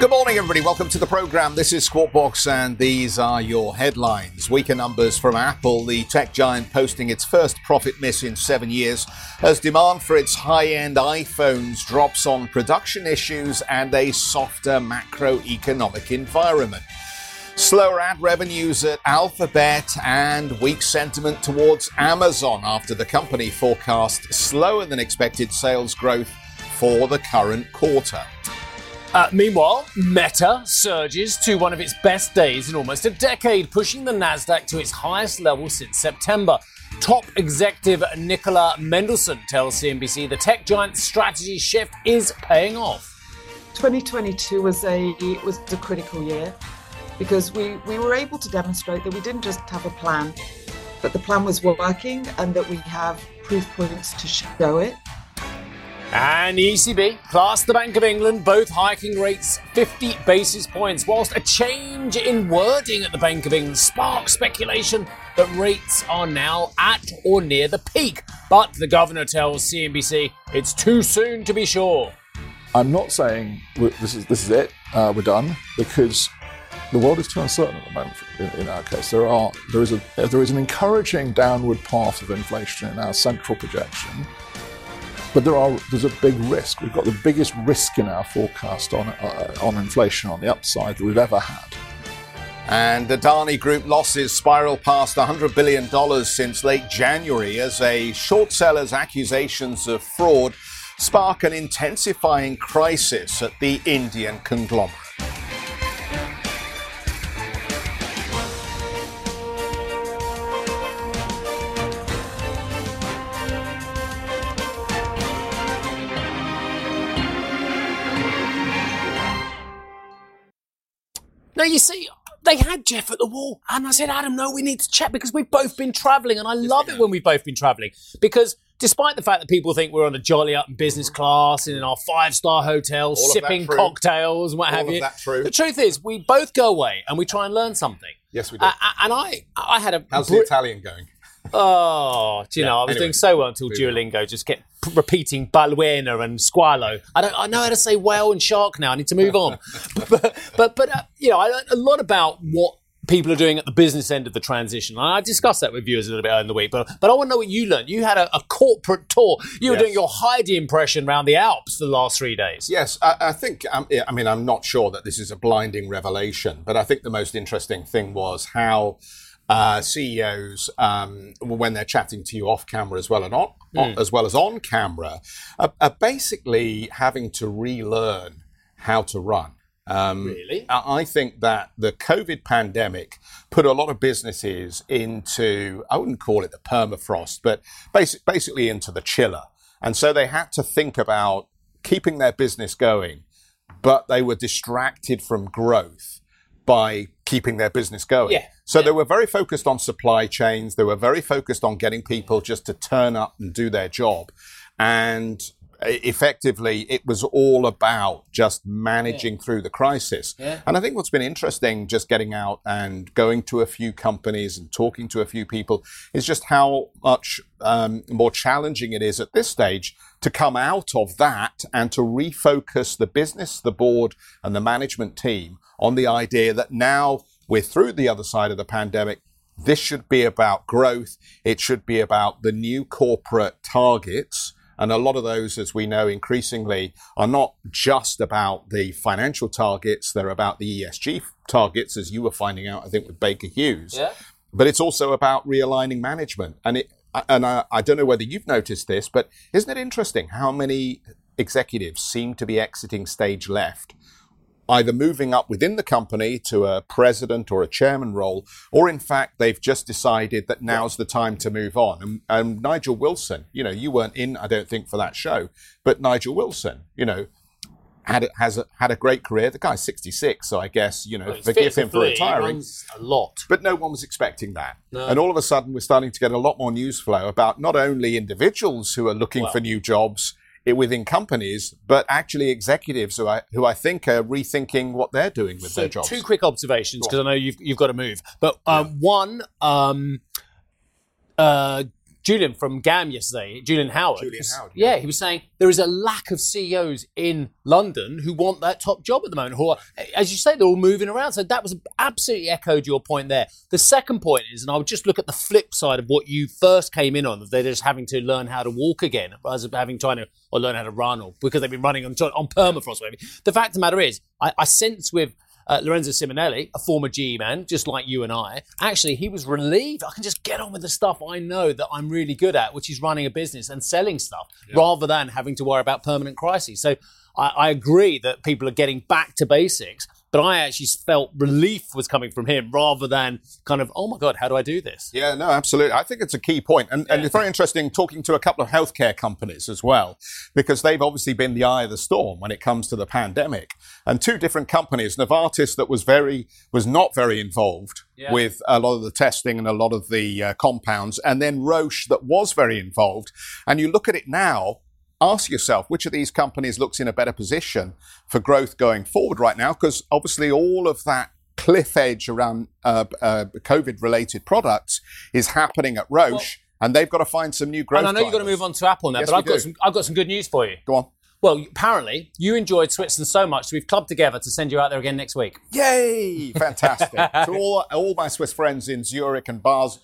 Good morning, everybody. Welcome to the program. This is Squawk Box, and these are your headlines. Weaker numbers from Apple, the tech giant posting its first profit miss in seven years, as demand for its high end iPhones drops on production issues and a softer macroeconomic environment. Slower ad revenues at Alphabet and weak sentiment towards Amazon after the company forecast slower than expected sales growth for the current quarter. Uh, meanwhile, Meta surges to one of its best days in almost a decade, pushing the Nasdaq to its highest level since September. Top executive Nicola Mendelsohn tells CNBC the tech giant's strategy shift is paying off. 2022 was a was a critical year because we, we were able to demonstrate that we didn't just have a plan, but the plan was working and that we have proof points to show it. And the ECB plus the Bank of England both hiking rates 50 basis points, whilst a change in wording at the Bank of England sparks speculation that rates are now at or near the peak. But the governor tells CNBC it's too soon to be sure. I'm not saying this is this is it. Uh, we're done because the world is too uncertain at the moment. In, in, our case, there are there is a there is an encouraging downward path of inflation in our central projection. But there are there's a big risk. We've got the biggest risk in our forecast on uh, on inflation on the upside that we've ever had. And the Adani Group losses spiral past $100 billion since late January as a short seller's accusations of fraud spark an intensifying crisis at the Indian conglomerate. They had Jeff at the wall, and I said, Adam, no, we need to chat because we've both been travelling, and I love it when we've both been travelling because despite the fact that people think we're on a jolly up in business class and in our five star hotels, All sipping cocktails and what All have you. true. The truth is, we both go away and we try and learn something. Yes, we do. Uh, and I, I had a How's br- the Italian going? Oh, do you know, I was anyway. doing so well until Moving on. Duolingo just kept p- repeating Balbuena and Squalo. I don't, I know how to say whale and shark now. I need to move on. but, but, but uh, you know, I learned a lot about what people are doing at the business end of the transition. And I discussed that with viewers a little bit earlier in the week. But, but I want to know what you learned. You had a, a corporate tour. You were doing your Heidi impression around the Alps for the last three days. Yes, I, I think. Um, I mean, I'm not sure that this is a blinding revelation, but I think the most interesting thing was how uh, CEOs, um, when they're chatting to you off camera as well and on, on- as well as on camera, are, are basically having to relearn how to run. Um, Really? I I think that the COVID pandemic put a lot of businesses into, I wouldn't call it the permafrost, but basic, basically into the chiller. And so they had to think about keeping their business going, but they were distracted from growth by keeping their business going. Yeah. So they were very focused on supply chains. They were very focused on getting people just to turn up and do their job. And effectively, it was all about just managing through the crisis. And I think what's been interesting, just getting out and going to a few companies and talking to a few people, is just how much um, more challenging it is at this stage to come out of that and to refocus the business, the board, and the management team on the idea that now we're through the other side of the pandemic. This should be about growth. It should be about the new corporate targets. And a lot of those, as we know increasingly, are not just about the financial targets. They're about the ESG targets, as you were finding out, I think, with Baker Hughes. Yeah. But it's also about realigning management. And it, and I, I don't know whether you've noticed this, but isn't it interesting how many executives seem to be exiting stage left either moving up within the company to a president or a chairman role, or in fact, they've just decided that now's the time to move on. And, and Nigel Wilson, you know, you weren't in, I don't think, for that show, but Nigel Wilson, you know, had a, has a, had a great career. The guy's 66, so I guess, you know, He's forgive him for. Retiring. a lot. But no one was expecting that. No. And all of a sudden, we're starting to get a lot more news flow about not only individuals who are looking Well. for new jobs within companies, but actually executives who I who I think are rethinking what they're doing with so their jobs. Two quick observations because I know you've you've got to move. But um, one, um, uh, Julian from GAM yesterday, Julian Howard. Julian Howard, Yeah. he was saying there is a lack of CEOs in London who want that top job at the moment. Who are, as you say, they're all moving around. So that was absolutely echoed your point there. The second point is, and I would just look at the flip side of what you first came in on, that they're just having to learn how to walk again, as of having trying to or learn how to run, or because they've been running on on permafrost. Maybe the fact of the matter is, I, I sense with uh, Lorenzo Simonelli, a former GE man, just like you and I, actually, he was relieved. I can just get on with the stuff I know that I'm really good at, which is running a business and selling stuff, rather than having to worry about permanent crises. So I, I agree that people are getting back to basics, but I actually felt relief was coming from him rather than kind of, oh my God, how do I do this? Yeah, no, absolutely. I think it's a key point. And, and it's very interesting talking to a couple of healthcare companies as well, because they've obviously been the eye of the storm when it comes to the pandemic. And two different companies, Novartis that was very, was not very involved Yeah. with a lot of the testing and a lot of the uh, compounds. And then Roche that was very involved. And you look at it now, ask yourself which of these companies looks in a better position for growth going forward right now? Because obviously all of that cliff edge around uh, uh, covid related products is happening at roche and they've got to find some new growth And I know you've got to move on to Apple now, Yes, but I've got, some, I've got some good news for you. go on. Well, apparently, you enjoyed Switzerland so much, so we've clubbed together to send you out there again next week. yay! Fantastic. To all, all my swiss friends in zurich and basel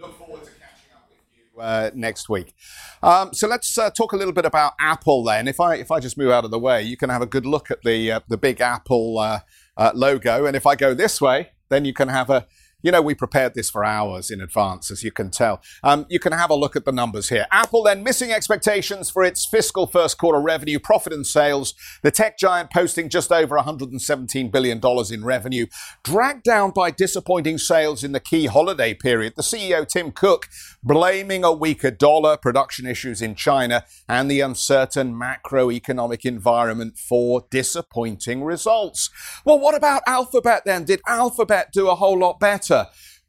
look forward to catching up with you uh, next week. Um, so let's uh, talk a little bit about Apple then. If I if I just move out of the way, you can have a good look at the uh, the big Apple uh, uh, logo, and if I go this way, then you can have a you know, we prepared this for hours in advance, as you can tell. Um, you can have a look at the numbers here. Apple then missing expectations for its fiscal first quarter revenue, profit and sales. The tech giant posting just over $117 billion in revenue, dragged down by disappointing sales in the key holiday period. The CEO, Tim Cook, blaming a weaker dollar, production issues in China, and the uncertain macroeconomic environment for disappointing results. Well, what about Alphabet then? Did Alphabet do a whole lot better?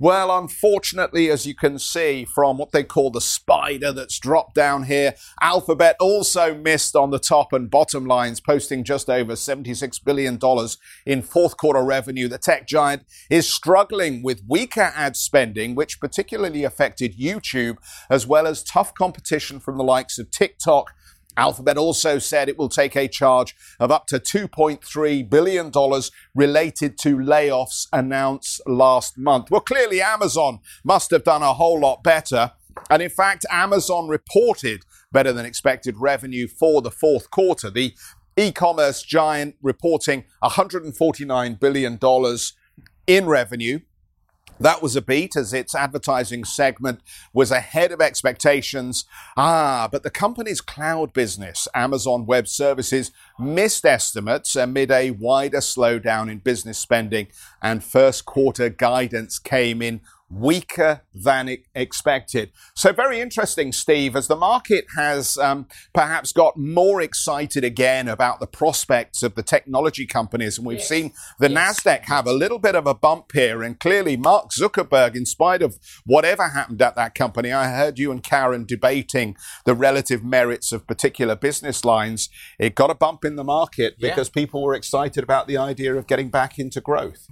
Well, unfortunately, as you can see from what they call the spider that's dropped down here, Alphabet also missed on the top and bottom lines, posting just over $76 billion in fourth quarter revenue. The tech giant is struggling with weaker ad spending, which particularly affected YouTube, as well as tough competition from the likes of TikTok Alphabet also said it will take a charge of up to $2.3 billion related to layoffs announced last month. Well, clearly, Amazon must have done a whole lot better. And in fact, Amazon reported better than expected revenue for the fourth quarter. The e commerce giant reporting $149 billion in revenue. That was a beat as its advertising segment was ahead of expectations. Ah, but the company's cloud business, Amazon Web Services, missed estimates amid a wider slowdown in business spending, and first quarter guidance came in weaker than expected. So, very interesting, Steve, as the market has um, perhaps got more excited again about the prospects of the technology companies. And we've seen the NASDAQ have a little bit of a bump here. And clearly, Mark Zuckerberg, in spite of whatever happened at that company, I heard you and Karen debating the relative merits of particular business lines. It got a bump in the market Yeah. because people were excited about the idea of getting back into growth.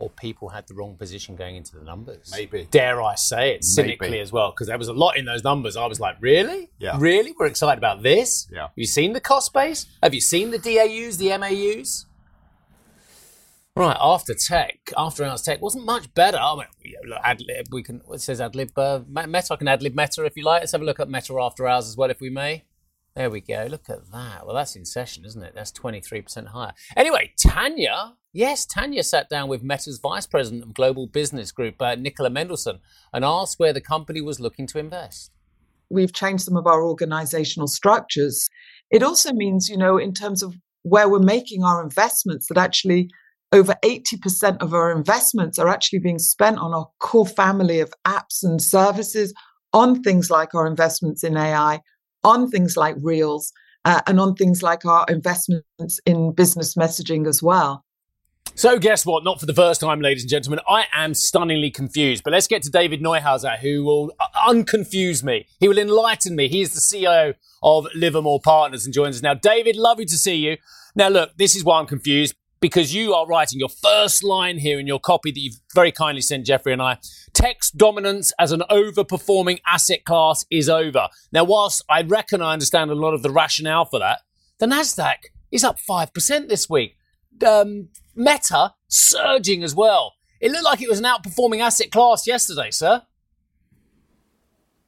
Or people had the wrong position going into the numbers. Maybe. Dare I say it cynically Maybe. as well, because there was a lot in those numbers. I was like, really? Yeah. Really? We're excited about this? Yeah. Have you seen the cost base? Have you seen the DAUs, the MAUs? Right, after tech, after hours tech wasn't much better. I mean, look, ad lib, we can, it says ad lib uh, Meta. I can ad lib Meta if you like. Let's have a look at Meta after hours as well, if we may. There we go. Look at that. Well, that's in session, isn't it? That's 23% higher. Anyway, Tanya, yes, Tanya sat down with Meta's Vice President of Global Business Group, uh, Nicola Mendelsohn, and asked where the company was looking to invest. we've changed some of our organizational structures. It also means, you know, in terms of where we're making our investments, that actually over 80% of our investments are actually being spent on our core family of apps and services, on things like our investments in AI, on things like Reels, uh, and on things like our investments in business messaging as well. So, guess what? Not for the first time, ladies and gentlemen. I am stunningly confused. But let's get to David Neuhauser, who will unconfuse me. He will enlighten me. He is the CEO of Livermore Partners and joins us now. David, lovely to see you. Now, look, this is why I'm confused because you are writing your first line here in your copy that you've very kindly sent Geoffrey and I. Text dominance as an overperforming asset class is over. Now, whilst I reckon I understand a lot of the rationale for that, the NASDAQ is up 5% this week um, Meta surging as well. It looked like it was an outperforming asset class yesterday, sir.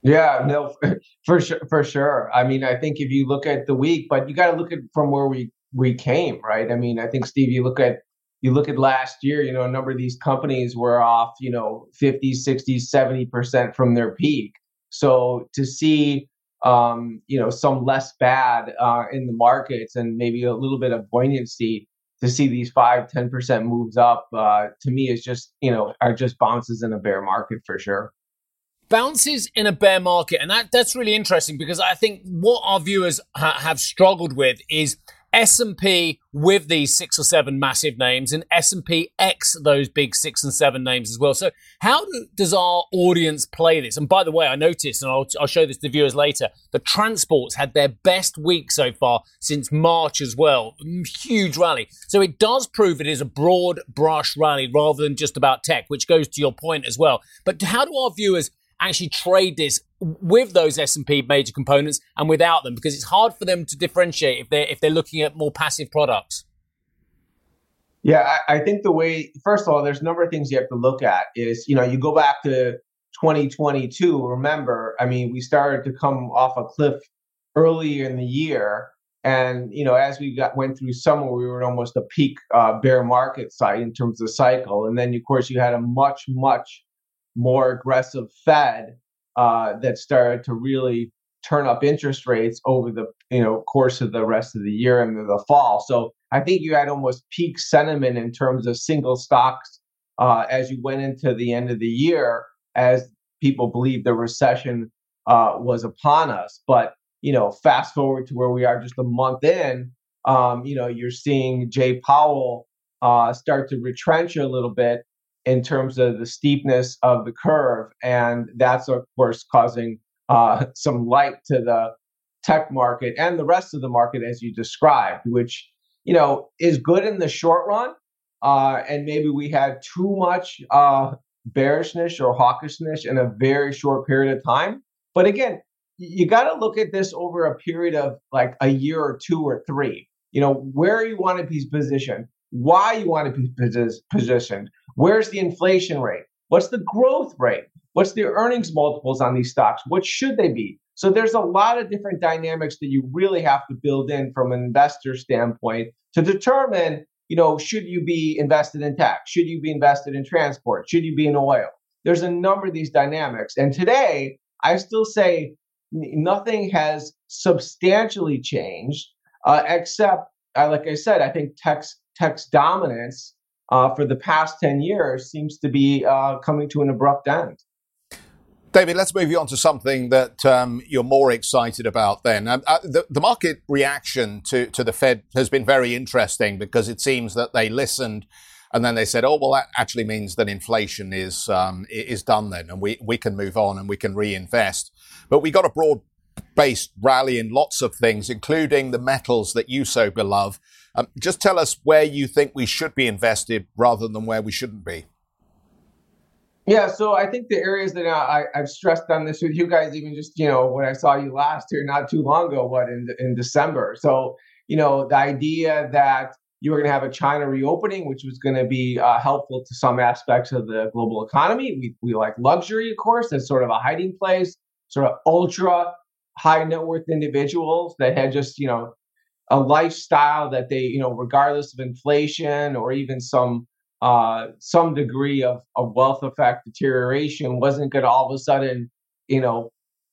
Yeah, no, for sure, for sure. I mean, I think if you look at the week, but you got to look at from where we we came, right? I mean, I think Steve, you look at you look at last year, you know, a number of these companies were off, you know, 50, 60, 70% from their peak. So to see um, you know, some less bad uh, in the markets and maybe a little bit of buoyancy to see these five, 10% moves up, uh, to me is just, you know, are just bounces in a bear market for sure. Bounces in a bear market. And that, that's really interesting because I think what our viewers ha- have struggled with is S&P with these six or seven massive names and S&P X those big six and seven names as well. So how do, does our audience play this? And by the way, I noticed, and I'll, I'll show this to viewers later, the transports had their best week so far since March as well. Huge rally. So it does prove it is a broad brush rally rather than just about tech, which goes to your point as well. But how do our viewers actually trade this with those S&P major components and without them because it's hard for them to differentiate if they're if they're looking at more passive products. Yeah, I, I think the way first of all, there's a number of things you have to look at is, you know, you go back to 2022, remember, I mean, we started to come off a cliff early in the year. And you know, as we got went through summer, we were almost a peak uh, bear market site in terms of cycle. And then, of course, you had a much, much more aggressive Fed uh, that started to really turn up interest rates over the you know course of the rest of the year and the fall. So I think you had almost peak sentiment in terms of single stocks uh, as you went into the end of the year, as people believed the recession uh, was upon us. But you know, fast forward to where we are just a month in, um, you know, you're seeing Jay Powell uh, start to retrench a little bit in terms of the steepness of the curve. And that's, of course, causing uh, some light to the tech market and the rest of the market, as you described, which, you know, is good in the short run. Uh, and maybe we had too much uh, bearishness or hawkishness in a very short period of time. But again, you got to look at this over a period of like a year or two or three. You know, where you want to be positioned, why you want to be positioned, Where's the inflation rate? What's the growth rate? What's the earnings multiples on these stocks? What should they be? So there's a lot of different dynamics that you really have to build in from an investor standpoint to determine, you know, should you be invested in tech? Should you be invested in transport? Should you be in oil? There's a number of these dynamics. And today, I still say nothing has substantially changed, uh, except, uh, like I said, I think tech's, tech's dominance uh, for the past 10 years seems to be uh, coming to an abrupt end. David, let's move you on to something that um, you're more excited about then. Um, uh, the, the, market reaction to, to the Fed has been very interesting because it seems that they listened and then they said, oh, well, that actually means that inflation is, um, is done then and we, we can move on and we can reinvest. But we got a broad based rally in lots of things, including the metals that you so beloved. Um, just tell us where you think we should be invested rather than where we shouldn't be. Yeah, so I think the areas that I, have stressed on this with you guys, even just you know when I saw you last here not too long ago, what in in December. So you know the idea that you were going to have a China reopening, which was going to be uh, helpful to some aspects of the global economy. We we like luxury, of course, as sort of a hiding place, sort of ultra high net worth individuals that had just you know a lifestyle that they, you know, regardless of inflation or even some uh, some degree of, of wealth effect deterioration, wasn't going to all of a sudden, you know,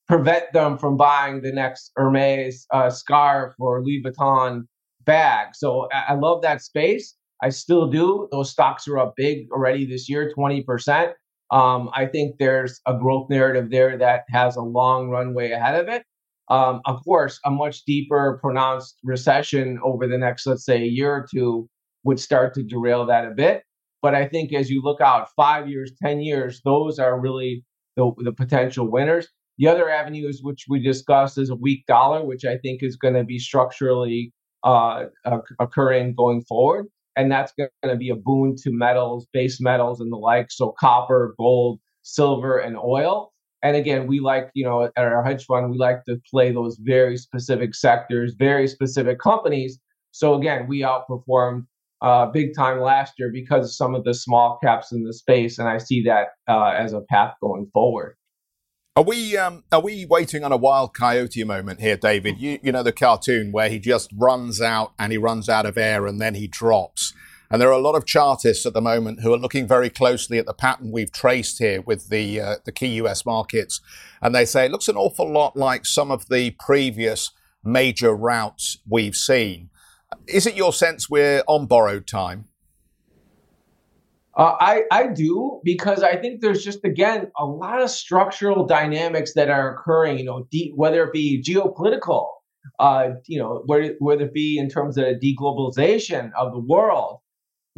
prevent them from buying the next Hermes uh, scarf or Louis Vuitton bag. So I, I love that space. I still do. Those stocks are up big already this year, 20%. Um, I think there's a growth narrative there that has a long runway ahead of it. Um, of course, a much deeper, pronounced recession over the next, let's say, a year or two would start to derail that a bit. But I think as you look out five years, 10 years, those are really the, the potential winners. The other avenues, which we discussed, is a weak dollar, which I think is going to be structurally uh, occurring going forward. And that's going to be a boon to metals, base metals, and the like. So copper, gold, silver, and oil. And again, we like, you know, at our hedge fund, we like to play those very specific sectors, very specific companies. So again, we outperformed uh, big time last year because of some of the small caps in the space, and I see that uh, as a path going forward. Are we um, are we waiting on a wild coyote moment here, David? You you know the cartoon where he just runs out and he runs out of air and then he drops. And there are a lot of chartists at the moment who are looking very closely at the pattern we've traced here with the uh, the key US markets, and they say it looks an awful lot like some of the previous major routes we've seen. Is it your sense we're on borrowed time? Uh, I I do because I think there's just again a lot of structural dynamics that are occurring. You know, de- whether it be geopolitical, uh, you know, whether, whether it be in terms of deglobalization of the world,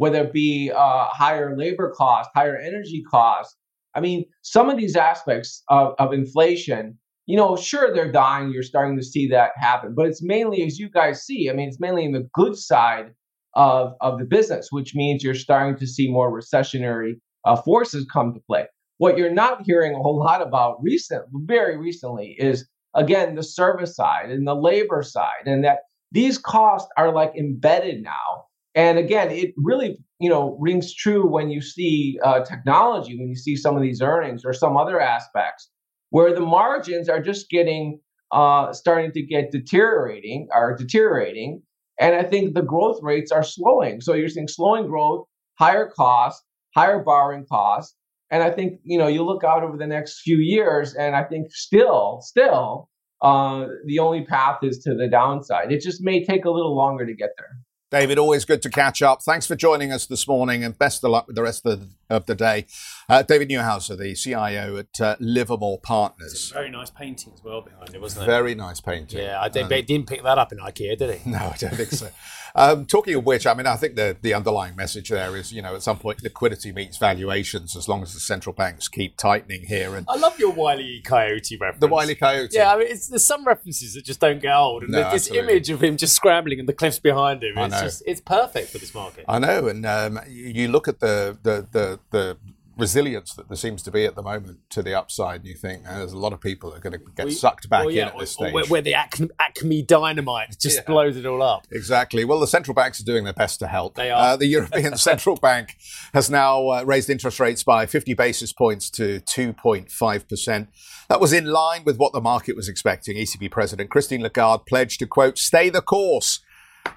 whether it be uh, higher labor costs, higher energy costs. I mean, some of these aspects of, of inflation you know, sure they're dying. You're starting to see that happen, but it's mainly, as you guys see, I mean, it's mainly in the good side of of the business, which means you're starting to see more recessionary uh, forces come to play. What you're not hearing a whole lot about recent, very recently, is again the service side and the labor side, and that these costs are like embedded now. And again, it really you know rings true when you see uh, technology, when you see some of these earnings or some other aspects where the margins are just getting uh, starting to get deteriorating are deteriorating. And i think the growth rates are slowing. So you're seeing slowing growth higher costs higher borrowing costs and i think you know you look out over the next few years and i think still still uh, the only path is to the downside. It just may take a little longer to get there David, always good to catch up. Thanks for joining us this morning and best of luck with the rest of the, of the day. Uh, David Neuhauser, the CIO at uh, Livermore Partners. very nice painting as well behind it, wasn't it? Very nice painting. Yeah, I did, um, didn't pick that up in IKEA, did he? No, I don't think so. Um, talking of which, I mean, I think the, the underlying message there is, you know, at some point liquidity meets valuations as long as the central banks keep tightening here. And I love your Wiley Coyote reference. The Wiley Coyote. Yeah, I mean, there's some references that just don't get old. And no, this absolutely. image of him just scrambling and the cliffs behind him, it's just, it's perfect for this market. I know. And um, you look at the, the, the, the resilience that there seems to be at the moment to the upside, and you think there's a lot of people that are going to get we, sucked back well, yeah, in at this stage. Where, where the Acme, Acme dynamite just yeah. blows it all up. Exactly. Well, the central banks are doing their best to help. They are. Uh, the European Central Bank has now uh, raised interest rates by 50 basis points to 2.5%. That was in line with what the market was expecting. ECB President Christine Lagarde pledged to, quote, stay the course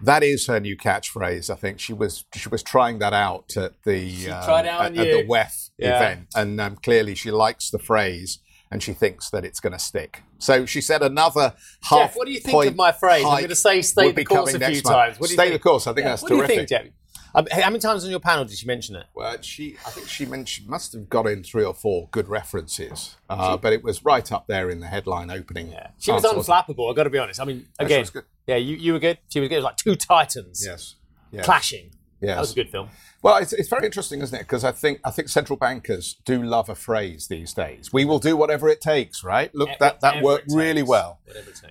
that is her new catchphrase. I think she was she was trying that out at the um, at, at, the WEF yeah. event, and um, clearly she likes the phrase and she thinks that it's going to stick. So she said another half. Geoff, what do you think of my phrase? I'm going to say "stay the course" a few times. What do you stay think? the course. I think yeah. that's what terrific. What do you think, Geoff? Um, how many times on your panel did she mention it? Well, she, I think she mentioned, must have got in three or four good references, uh, but it was right up there in the headline opening. Yeah. She was unflappable. I've got to be honest. I mean, again, yeah, you, you were good. She was good. It was like two titans. Yes. yes. Clashing. Yes. That was a good film. Well, it's, it's very interesting, isn't it? Because I think I think central bankers do love a phrase these days. We will do whatever it takes, right? Look, that that worked really well.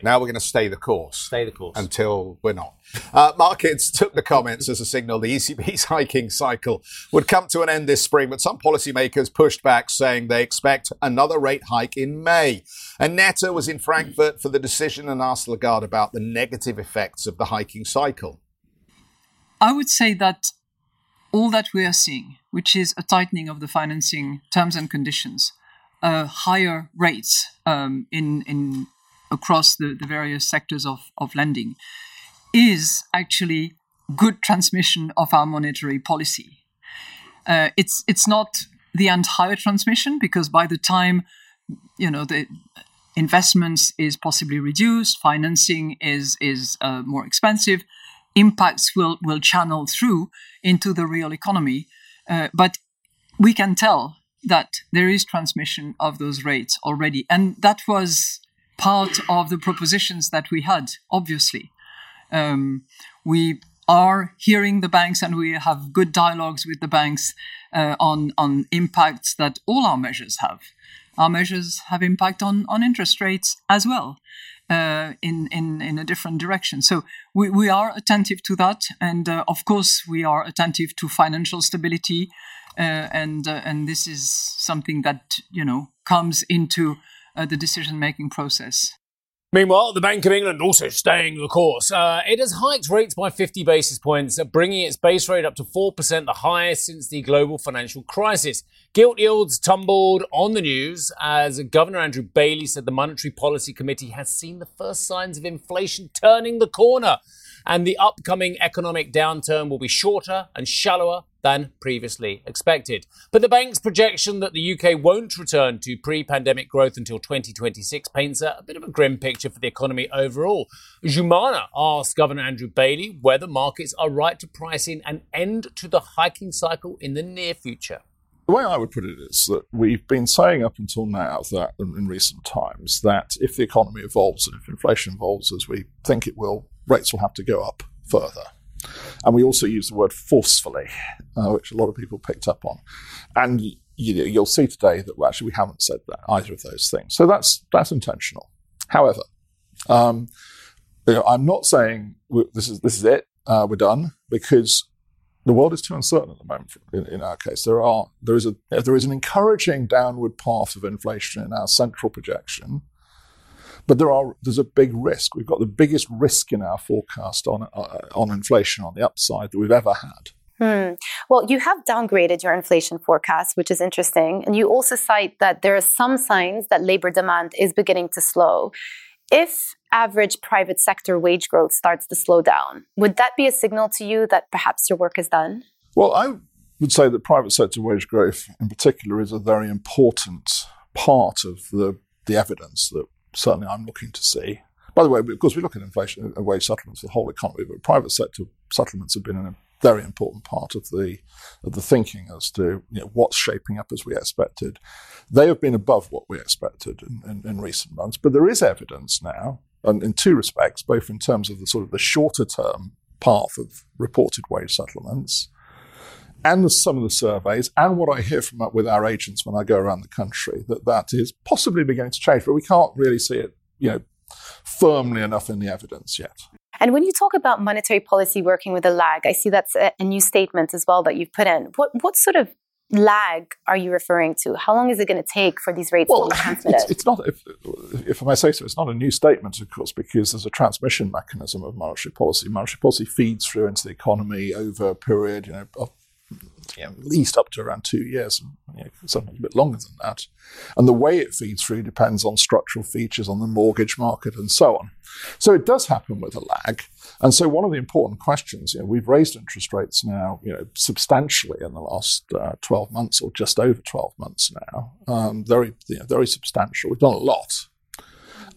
Now we're going to stay the course. Stay the course until we're not. Uh, markets took the comments as a signal the ECB's hiking cycle would come to an end this spring, but some policymakers pushed back, saying they expect another rate hike in May. Annette was in Frankfurt for the decision and asked Lagarde about the negative effects of the hiking cycle. I would say that all that we are seeing, which is a tightening of the financing terms and conditions, uh, higher rates um, in, in across the, the various sectors of, of lending, is actually good transmission of our monetary policy. Uh, it's it's not the entire transmission because by the time you know the investments is possibly reduced, financing is is uh, more expensive, impacts will will channel through into the real economy. Uh, but we can tell that there is transmission of those rates already, and that was part of the propositions that we had. Obviously, um, we are hearing the banks and we have good dialogues with the banks uh, on on impacts that all our measures have. Our measures have impact on on interest rates as well. Uh, in, in, in a different direction. So we, we are attentive to that. And uh, of course, we are attentive to financial stability. Uh, and, uh, and this is something that, you know, comes into uh, the decision making process. Meanwhile, the Bank of England also staying the course. Uh, it has hiked rates by 50 basis points, bringing its base rate up to 4%, the highest since the global financial crisis. Gilt yields tumbled on the news as Governor Andrew Bailey said the Monetary Policy Committee has seen the first signs of inflation turning the corner and the upcoming economic downturn will be shorter and shallower than previously expected. But the bank's projection that the UK won't return to pre pandemic growth until 2026 paints a, bit of a grim picture for the economy overall. Joumana asked Governor Andrew Bailey whether markets are right to price in an end to the hiking cycle in the near future. The way I would put it is that we've been saying up until now that in recent times that if the economy evolves and if inflation evolves as we think it will, rates will have to go up further. And we also use the word forcefully, uh, which a lot of people picked up on. And you, will see today that well, actually we haven't said that either of those things. So that's that's intentional. However, um, you know, I'm not saying this is this is it. Uh, we're done because the world is too uncertain at the moment. In, in, our case, there are there is a there is an encouraging downward path of inflation in our central projection, but there are there's a big risk. We've got the biggest risk in our forecast on uh, on inflation on the upside that we've ever had. Hmm. Well, you have downgraded your inflation forecast, which is interesting, and you also cite that there are some signs that labor demand is beginning to slow. If average private sector wage growth starts to slow down, would that be a signal to you that perhaps your work is done? Well, I would say that private sector wage growth, in particular, is a very important part of the the evidence that certainly I'm looking to see. By the way, of course, we look at inflation and uh, wage settlements for the whole economy, but private sector settlements have been a very important part of the of the thinking as to you know, what's shaping up as we expected. They have been above what we expected in, in, in recent months, but there is evidence now, and in two respects, both in terms of the sort of the shorter term path of reported wage settlements and some of the surveys and what I hear from uh, with our agents when I go around the country that that is possibly beginning to change, but we can't really see it, you know, firmly enough in the evidence yet. And when you talk about monetary policy working with a lag, I see that's a, a new statement as well that you've put in. What what sort of lag are you referring to? How long is it going to take for these rates well, to be transmitted? It's, it's not, if, if I may say so, it's not a new statement, of course, because there's a transmission mechanism of monetary policy. Monetary policy feeds through into the economy over a period, you know, of you know, at least up to around two years, you know, sometimes a bit longer than that. And the way it feeds through depends on structural features on the mortgage market and so on. So it does happen with a lag. And so one of the important questions, you know, we've raised interest rates now, you know, substantially in the last uh, 12 months or just over 12 months now. Um, very, you know, very substantial. We've done a lot.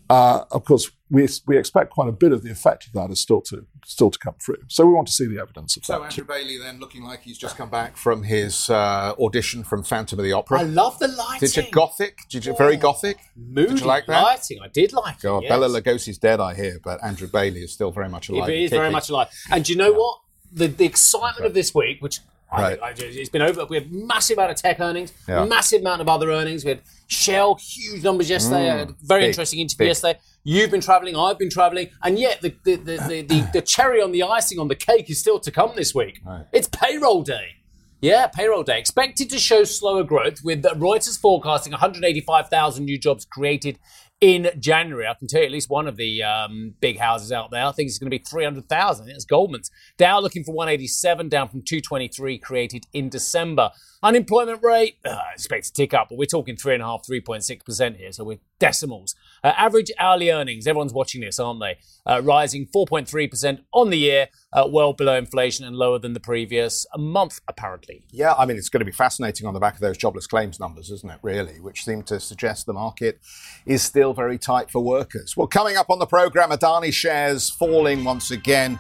Uh, of course, we, we expect quite a bit of the effect of that is still to still to come through. So we want to see the evidence of so that. So Andrew too. Bailey then looking like he's just come back from his uh, audition from Phantom of the Opera. I love the lighting. Did you gothic? Did you oh, very gothic? Moody did you like that? lighting. I did like God, it. Yes. Bela Lugosi's dead, I hear, but Andrew Bailey is still very much alive. He is very much alive. And do you know yeah. what? The the excitement right. of this week, which Right. I, I, it's been over. We had massive amount of tech earnings, yeah. massive amount of other earnings. We had Shell, huge numbers yesterday. Mm, very big, interesting interview big. yesterday. You've been travelling, I've been travelling, and yet the the, the, the, the, the cherry on the icing on the cake is still to come this week. Right. It's payroll day. Yeah, payroll day. Expected to show slower growth, with Reuters forecasting 185,000 new jobs created in January. I can tell you at least one of the um, big houses out there. I think it's going to be 300,000. It's Goldman's. Dow looking for 187, down from 223 created in December. Unemployment rate, uh, expect to tick up, but we're talking 3.5%, 3.6% here, so we're decimals. Uh, average hourly earnings, everyone's watching this, aren't they? Uh, rising 4.3% on the year, uh, well below inflation and lower than the previous month, apparently. Yeah, I mean, it's going to be fascinating on the back of those jobless claims numbers, isn't it, really? Which seem to suggest the market is still very tight for workers. Well, coming up on the programme, Adani shares falling once again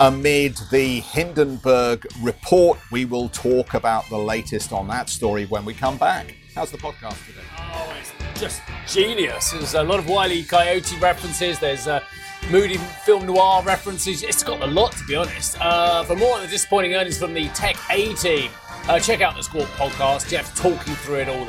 amid the Hindenburg report. We will talk about the latest on that story when we come back. How's the podcast today? Just genius. There's a lot of Wile E. Coyote references. There's uh, moody film noir references. It's got a lot, to be honest. Uh, for more on the disappointing earnings from the Tech A team, uh, check out the Squawk podcast. Geoff talking through it all.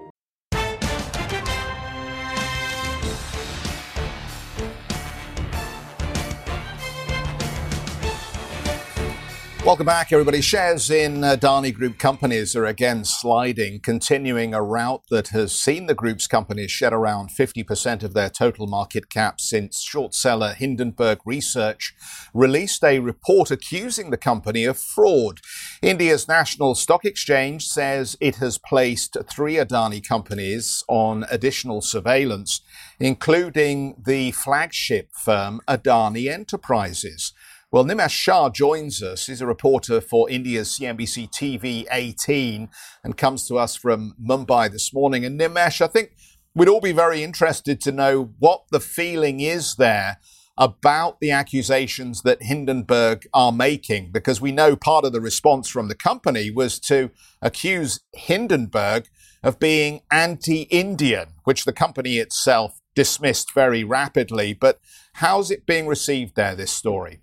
Welcome back, everybody. Shares in uh, Adani Group companies are again sliding, continuing a route that has seen the group's companies shed around 50% of their total market cap since short seller Hindenburg Research released a report accusing the company of fraud. India's National Stock Exchange says it has placed three Adani companies on additional surveillance, including the flagship firm Adani Enterprises. Well, Nimesh Shah joins us. He's a reporter for India's CNBC TV 18 and comes to us from Mumbai this morning. And Nimesh, I think we'd all be very interested to know what the feeling is there about the accusations that Hindenburg are making, because we know part of the response from the company was to accuse Hindenburg of being anti Indian, which the company itself dismissed very rapidly. But how's it being received there, this story?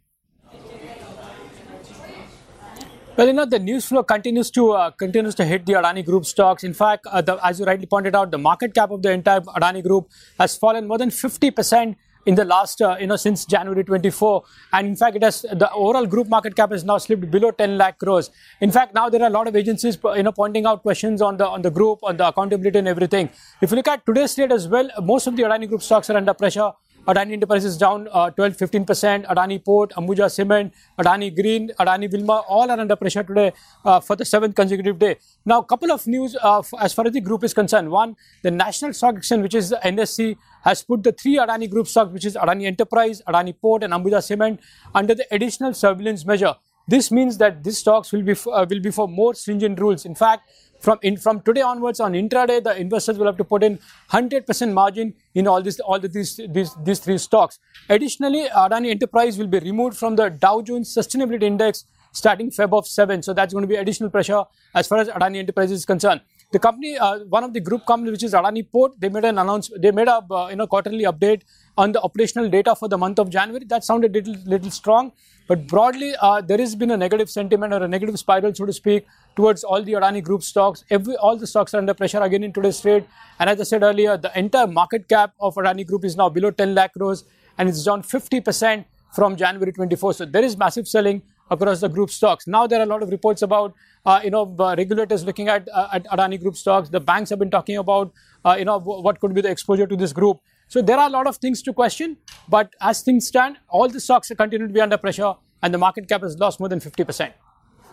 Well, you know, the news flow continues to uh, continues to hit the Adani Group stocks. In fact, uh, the, as you rightly pointed out, the market cap of the entire Adani Group has fallen more than 50 percent in the last, uh, you know, since January 24. And in fact, it has the overall group market cap has now slipped below 10 lakh crores. In fact, now there are a lot of agencies, you know, pointing out questions on the on the group, on the accountability and everything. If you look at today's trade as well, most of the Adani Group stocks are under pressure. Adani Enterprises down uh, 12 15%, Adani Port, Ambuja Cement, Adani Green, Adani Wilmar, all are under pressure today uh, for the seventh consecutive day. Now, a couple of news uh, as far as the group is concerned. One, the National Stock Exchange, which is the NSE, has put the three Adani Group stocks, which is Adani Enterprise, Adani Port, and Ambuja Cement, under the additional surveillance measure. This means that these stocks will be uh, will be for more stringent rules. In fact, from in, from today onwards on intraday, the investors will have to put in 100% margin in all this all the, these these these three stocks. Additionally, Adani Enterprise will be removed from the Dow Jones Sustainability Index starting Feb of 7. So that's going to be additional pressure as far as Adani Enterprise is concerned. The company, uh, one of the group companies, which is Adani Port, they made an announcement. They made a uh, you know quarterly update on the operational data for the month of January. That sounded little little strong, but broadly uh, there has been a negative sentiment or a negative spiral, so to speak, towards all the Adani Group stocks. Every all the stocks are under pressure again in today's trade. And as I said earlier, the entire market cap of Adani Group is now below 10 lakh crores, and it's down 50 percent from January 24. So there is massive selling across the group stocks. Now there are a lot of reports about uh, you know uh, regulators looking at, uh, at Adani Group stocks. The banks have been talking about uh, you know w- what could be the exposure to this group. So there are a lot of things to question. But as things stand, all the stocks continue to be under pressure, and the market cap has lost more than 50 percent.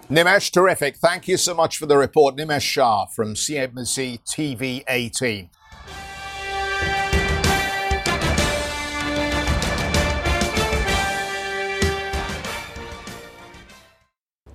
Nimesh, terrific. Thank you so much for the report. Nimesh Shah from CNBC TV 18.